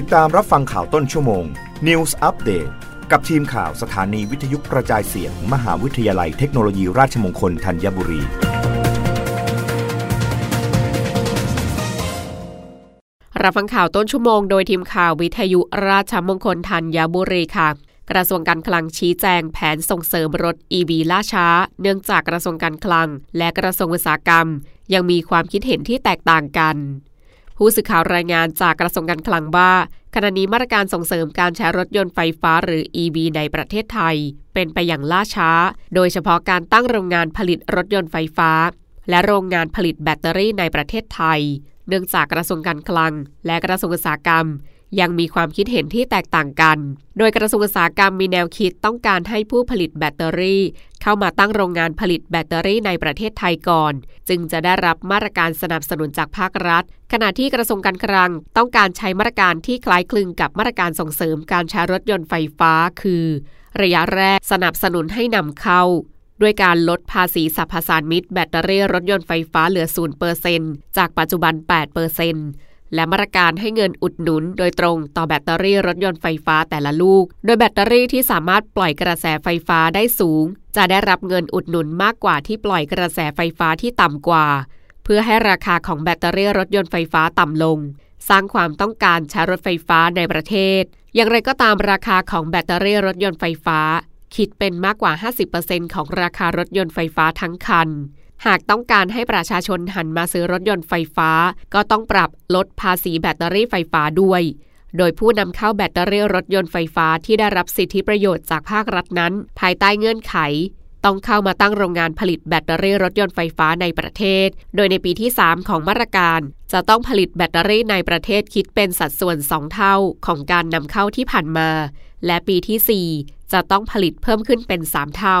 ติดตามรับฟังข่าวต้นชั่วโมง News Update กับทีมข่าวสถานีวิทยุกระจายเสียง มหาวิทยาลัยเทคโนโลยีราชมงคลธัญบุรี รับฟังข่าวต้นชั่วโมง โดยทีมข่าววิทยุราชมงคลธัญบุรีค่ะกระทรวงการคลังชี้แจงแผนส่งเสริมรถ EV ล่าช้า เนื่องจากกระทรวงการคลัง และกระทรวงอุตสาหกรรม ยังมีความคิดเห็นที่แตกต่างกัน ผู้สื่อข่าวรายงานจากกระทรวงการคลังว่าขณะนี้มาตรการส่งเสริมการใช้รถยนต์ไฟฟ้าหรือ EV ในประเทศไทย เป็นไปอย่างล่าช้า โดยเฉพาะการตั้งโรงงานผลิตรถยนต์ไฟฟ้า และโรงงานผลิตแบตเตอรี่ในประเทศไทย เนื่องจากกระทรวงการคลัง และกระทรวงอุตสาหกรรม ยังมีความคิดเห็นที่แตกต่างกัน โดยกระทรวงอุตสาหกรรมมีแนวคิดต้องการให้ผู้ผลิตแบตเตอรี่ เข้ามาตั้งโรงงานผลิตแบตเตอรี่ในประเทศไทยก่อน จึงจะได้รับมาตรการสนับสนุนจากภาครัฐ ขณะที่กระทรวงการคลังต้องการใช้มาตรการที่คล้ายคลึงกับมาตรการส่งเสริมการใช้รถยนต์ไฟฟ้า คือ ระยะแรกสนับสนุนให้นำเข้าด้วยการลดภาษีสรรพสานมิตแบตเตอรี่รถยนต์ไฟฟ้าเหลือ 0%จากปัจจุบัน 8% และมาตรการให้เงินอุดหนุน โดยตรงต่อแบตเตอรี่รถยนต์ไฟฟ้าแต่ละลูก โดยแบตเตอรี่ที่สามารถปล่อยกระแสไฟฟ้าได้สูง จะได้รับเงินอุดหนุนมากกว่าที่ปล่อยกระแสไฟฟ้าที่ต่ำกว่า เพื่อให้ราคาของแบตเตอรี่รถยนต์ไฟฟ้าต่ำลง สร้างความต้องการใช้รถไฟฟ้าในประเทศ อย่างไรก็ตามราคาของแบตเตอรี่รถยนต์ไฟฟ้า คิดเป็นมากกว่า 50%ของราคารถยนต์ไฟฟ้าทั้งคัน หากต้องการให้ประชาชนหันมาซื้อรถยนต์ไฟฟ้า ก็ต้องปรับลดภาษีแบตเตอรี่ไฟฟ้าด้วย โดยผู้นำเข้าแบตเตอรี่รถยนต์ไฟฟ้าที่ได้รับสิทธิประโยชน์จากภาครัฐนั้น ภายใต้เงื่อนไข ต้องเข้ามาตั้งโรงงานผลิตแบตเตอรี่รถยนต์ไฟฟ้าในประเทศ โดยในปีที่ 3 ของมาตรการ จะต้องผลิตแบตเตอรี่ในประเทศคิดเป็นสัดส่วน 2 เท่าของการนำเข้าที่ผ่านมา และปีที่ 4 จะต้องผลิตเพิ่มขึ้นเป็น 3 เท่า